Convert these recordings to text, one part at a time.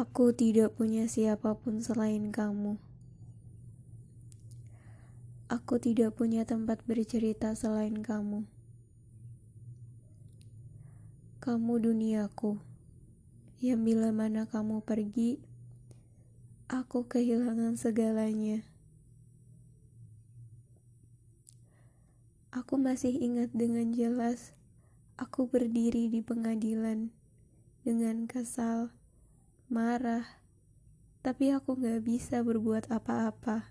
Aku tidak punya siapa pun selain kamu. Aku tidak punya tempat bercerita selain kamu. Kamu duniaku, yang bila mana kamu pergi, aku kehilangan segalanya. Aku masih ingat dengan jelas, aku berdiri di pengadilan dengan kesal marah, tapi aku gak bisa berbuat apa-apa.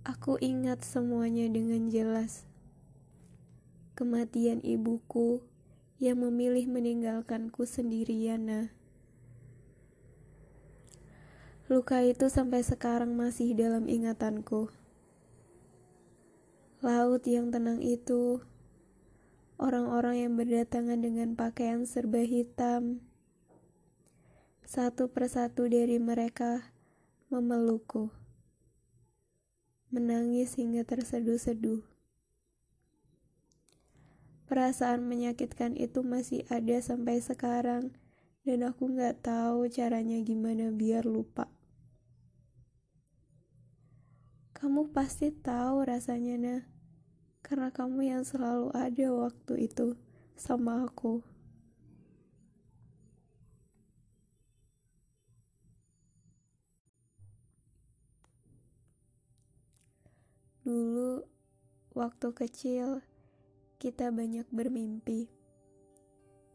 Aku ingat semuanya dengan jelas. Kematian ibuku yang memilih meninggalkanku sendirian. Nah. Luka itu sampai sekarang masih dalam ingatanku. Laut yang tenang itu, orang-orang yang berdatangan dengan pakaian serba hitam, satu persatu dari mereka memelukku, menangis hingga terseduh-seduh. Perasaan menyakitkan itu masih ada sampai sekarang, dan aku gak tahu caranya gimana biar lupa. Kamu pasti tahu rasanya, nah, karena kamu yang selalu ada waktu itu sama aku. Dulu, waktu kecil, kita banyak bermimpi.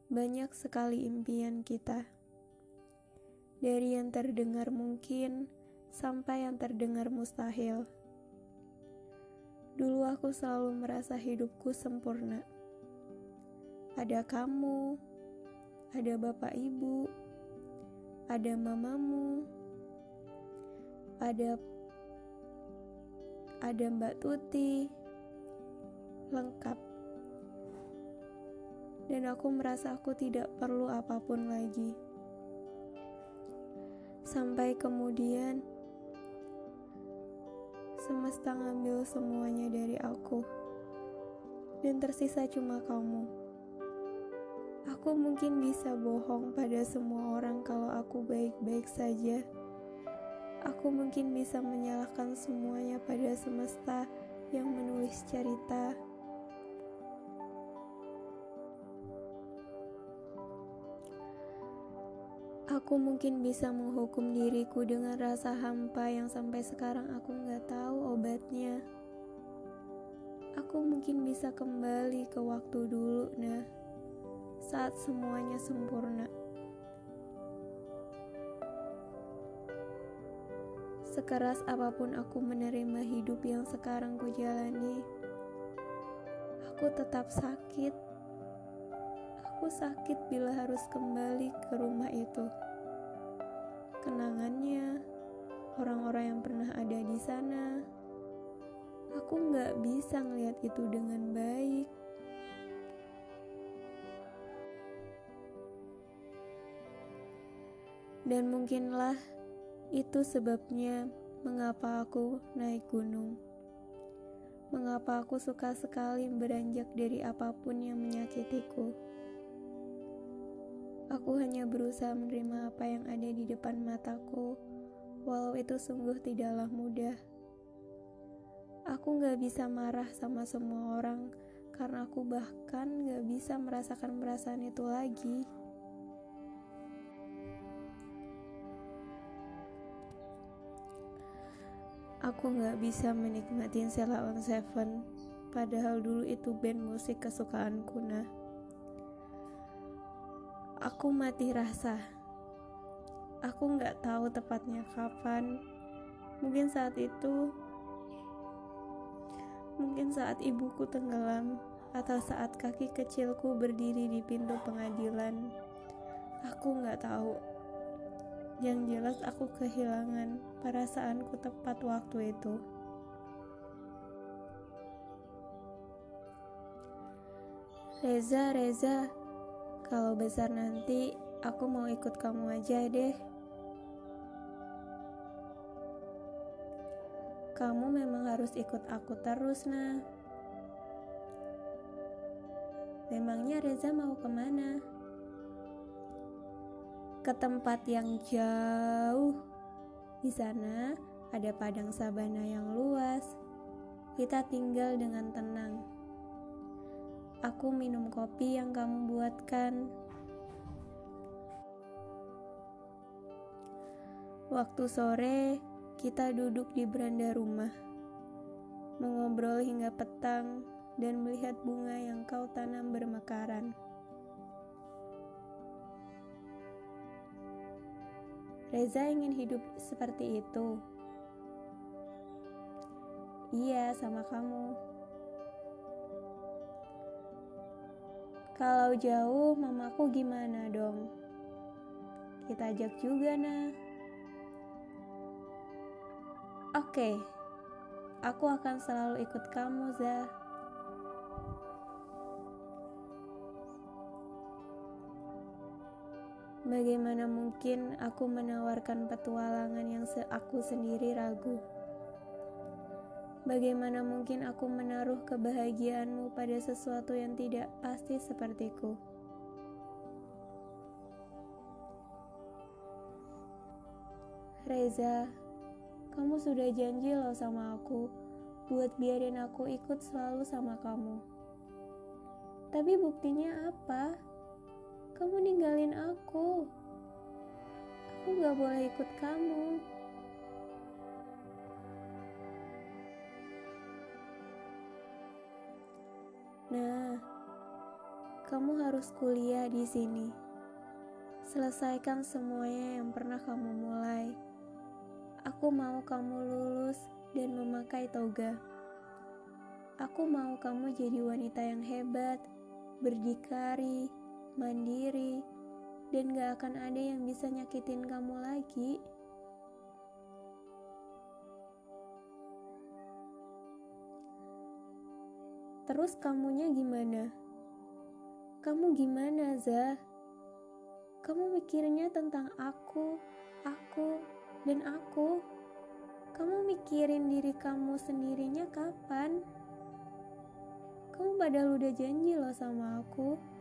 Banyak sekali impian kita. Dari yang terdengar mungkin sampai yang terdengar mustahil. Dulu aku selalu merasa hidupku sempurna. Ada kamu, ada bapak ibu, ada mamamu, ada ada Mbak Tuti, lengkap. Dan aku merasa aku tidak perlu apa pun lagi. Sampai kemudian semesta ngambil semuanya dari aku. Dan tersisa cuma kamu. Aku mungkin bisa bohong pada semua orang kalau aku baik-baik saja Aku mungkin bisa menyalahkan semuanya pada semesta yang menulis cerita. Aku mungkin bisa menghukum diriku dengan rasa hampa yang sampai sekarang aku nggak tahu obatnya. Aku mungkin bisa kembali ke waktu dulu, nah, saat semuanya sempurna. Sekeras apa pun aku menerima hidup yang sekarang ku jalani, aku tetap sakit. Aku sakit bila harus kembali ke rumah itu. Kenangannya, orang-orang yang pernah ada di sana, aku nggak bisa ngeliat itu dengan baik. Dan mungkinlah itu sebabnya mengapa aku naik gunung. Mengapa aku suka sekali beranjak dari apa pun yang menyakitiku. Aku hanya berusaha menerima apa yang ada di depan mataku, walau itu sungguh tidaklah mudah. Aku gak bisa marah sama semua orang, karena aku bahkan gak bisa merasakan perasaan itu lagi. Aku gak bisa menikmati Sela on Seven, padahal dulu itu band musik kesukaanku nah. Aku mati rasa. Aku gak tahu tepatnya kapan. Mungkin saat itu, mungkin saat ibuku tenggelam, atau saat kaki kecilku berdiri di pintu pengadilan. Aku gak tahu. Yang jelas aku kehilangan perasaanku tepat waktu itu. Reza, Reza, kalau besar nanti aku mau ikut kamu aja deh. Kamu memang harus ikut aku terus, nah. Memangnya Reza mau ke mana? Ke tempat yang jauh. Di sana ada padang sabana yang luas. Kita tinggal dengan tenang. Aku minum kopi yang kamu buatkan. Waktu sore, kita duduk di beranda rumah, mengobrol hingga petang, dan melihat bunga yang kau tanam bermekaran. Reza ingin hidup seperti itu. Iya, sama kamu. Kalau jauh, mamaku gimana dong? Kita ajak juga, nah. Oke, aku akan selalu ikut kamu, Zah. Bagaimana mungkin aku menawarkan petualangan yang se aku sendiri ragu? Bagaimana mungkin aku menaruh kebahagiaanmu pada sesuatu yang tidak pasti sepertiku? Reza, kamu sudah janji loh sama aku buat biarin aku ikut selalu sama kamu. Tapi buktinya apa? Kamu ninggalin aku. Aku gak boleh ikut kamu. Nah, kamu harus kuliah di sini. Selesaikan semuanya yang pernah kamu mulai. Aku mau kamu lulus dan memakai toga. Aku mau kamu jadi wanita yang hebat, berdikari, mandiri, dan gak akan ada yang bisa nyakitin kamu lagi. Terus kamunya gimana? Kamu gimana, Zah? Kamu mikirnya tentang aku, aku, dan aku. Kamu mikirin diri kamu sendirinya kapan? Kamu padahal udah janji loh sama aku.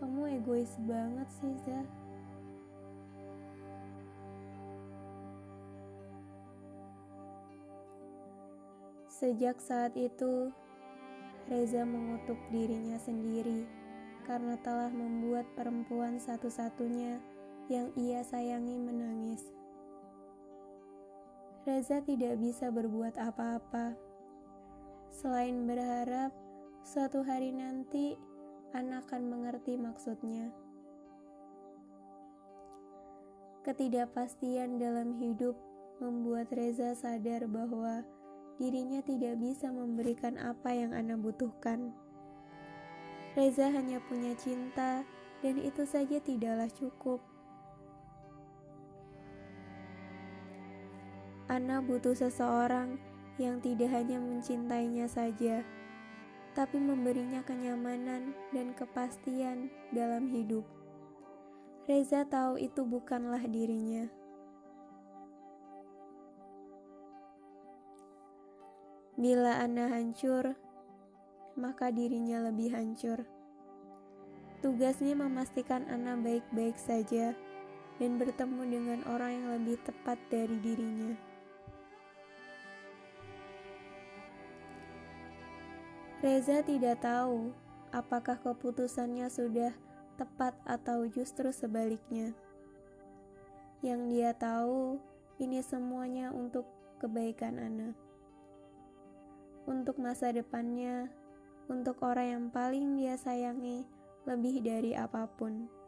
Kamu egois banget sih, Zah. Sejak saat itu, Reza mengutuk dirinya sendiri karena telah membuat perempuan satu-satunya yang ia sayangi menangis. Reza tidak bisa berbuat apa-apa selain berharap suatu hari nanti anak akan mengerti maksudnya. Ketidakpastian dalam hidup membuat Reza sadar bahwa dirinya tidak bisa memberikan apa yang Ana butuhkan. Reza hanya punya cinta, dan itu saja tidaklah cukup. Ana butuh seseorang yang tidak hanya mencintainya saja tapi memberinya kenyamanan dan kepastian dalam hidup. Reza tahu itu bukanlah dirinya. Bila Ana hancur, maka dirinya lebih hancur. Tugasnya memastikan Ana baik-baik saja dan bertemu dengan orang yang lebih tepat dari dirinya. Reza tidak tahu apakah keputusannya sudah tepat atau justru sebaliknya. Yang dia tahu, ini semuanya untuk kebaikan Ana. Untuk masa depannya, untuk orang yang paling dia sayangi lebih dari apa pun.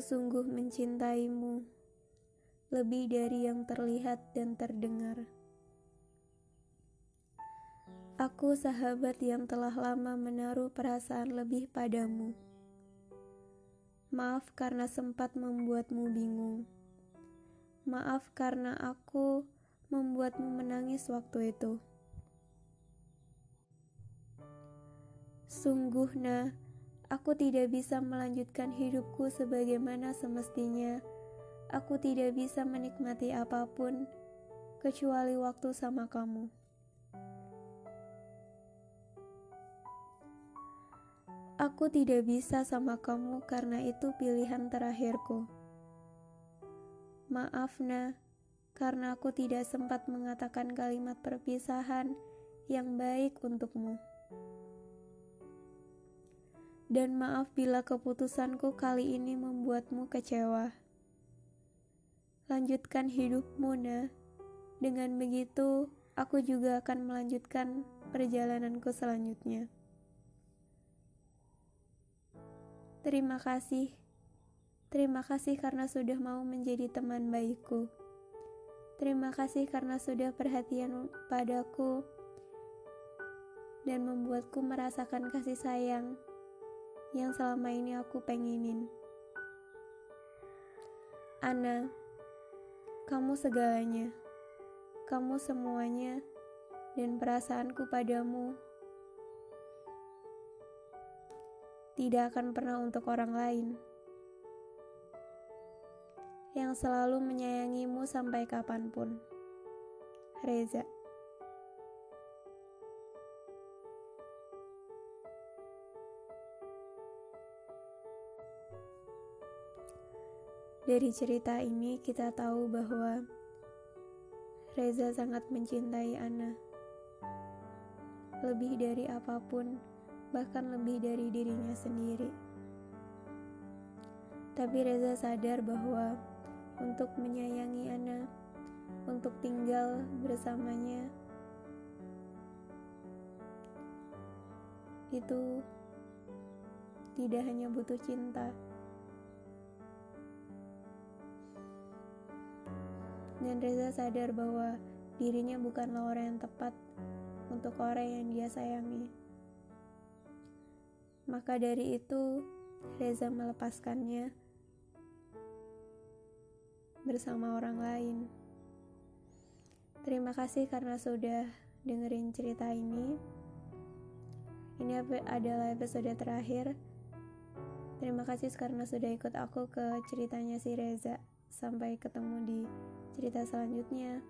Sungguh mencintaimu, lebih dari yang terlihat dan terdengar. Aku sahabat yang telah lama menaruh perasaan lebih padamu. Maaf karena sempat membuatmu bingung. Maaf karena aku membuatmu menangis waktu itu. Sungguh, nah, Aku tidak bisa melanjutkan hidupku sebagaimana semestinya. Aku tidak bisa menikmati apa pun kecuali waktu sama kamu. Aku tidak bisa sama kamu karena itu pilihan terakhirku. Maaf, Nah, karena aku tidak sempat mengatakan kalimat perpisahan yang baik untukmu. Dan maaf bila keputusanku kali ini membuatmu kecewa. Lanjutkan hidupmu, Nah. Dengan begitu, aku juga akan melanjutkan perjalananku selanjutnya. Terima kasih. Terima kasih karena sudah mau menjadi teman baikku. Terima kasih karena sudah perhatian padaku dan membuatku merasakan kasih sayang yang selama ini aku pengenin. Ana, kamu segalanya. Kamu semuanya dan perasaanku padamu tidak akan pernah untuk orang lain. Yang selalu menyayangimu sampai kapan pun. Reza Dari cerita ini kita tahu bahwa Reza sangat mencintai Ana. Lebih dari apa pun, bahkan lebih dari dirinya sendiri. Tapi Reza sadar bahwa untuk menyayangi Ana, untuk tinggal bersamanya, itu tidak hanya butuh cinta. Dan Reza sadar bahwa dirinya bukanlah orang yang tepat untuk orang yang dia sayangi. Maka dari itu, Reza melepaskannya bersama orang lain. Terima kasih karena sudah dengerin cerita ini. Ini adalah episode terakhir. Terima kasih karena sudah ikut aku ke ceritanya si Reza. Sampai ketemu di cerita selanjutnya.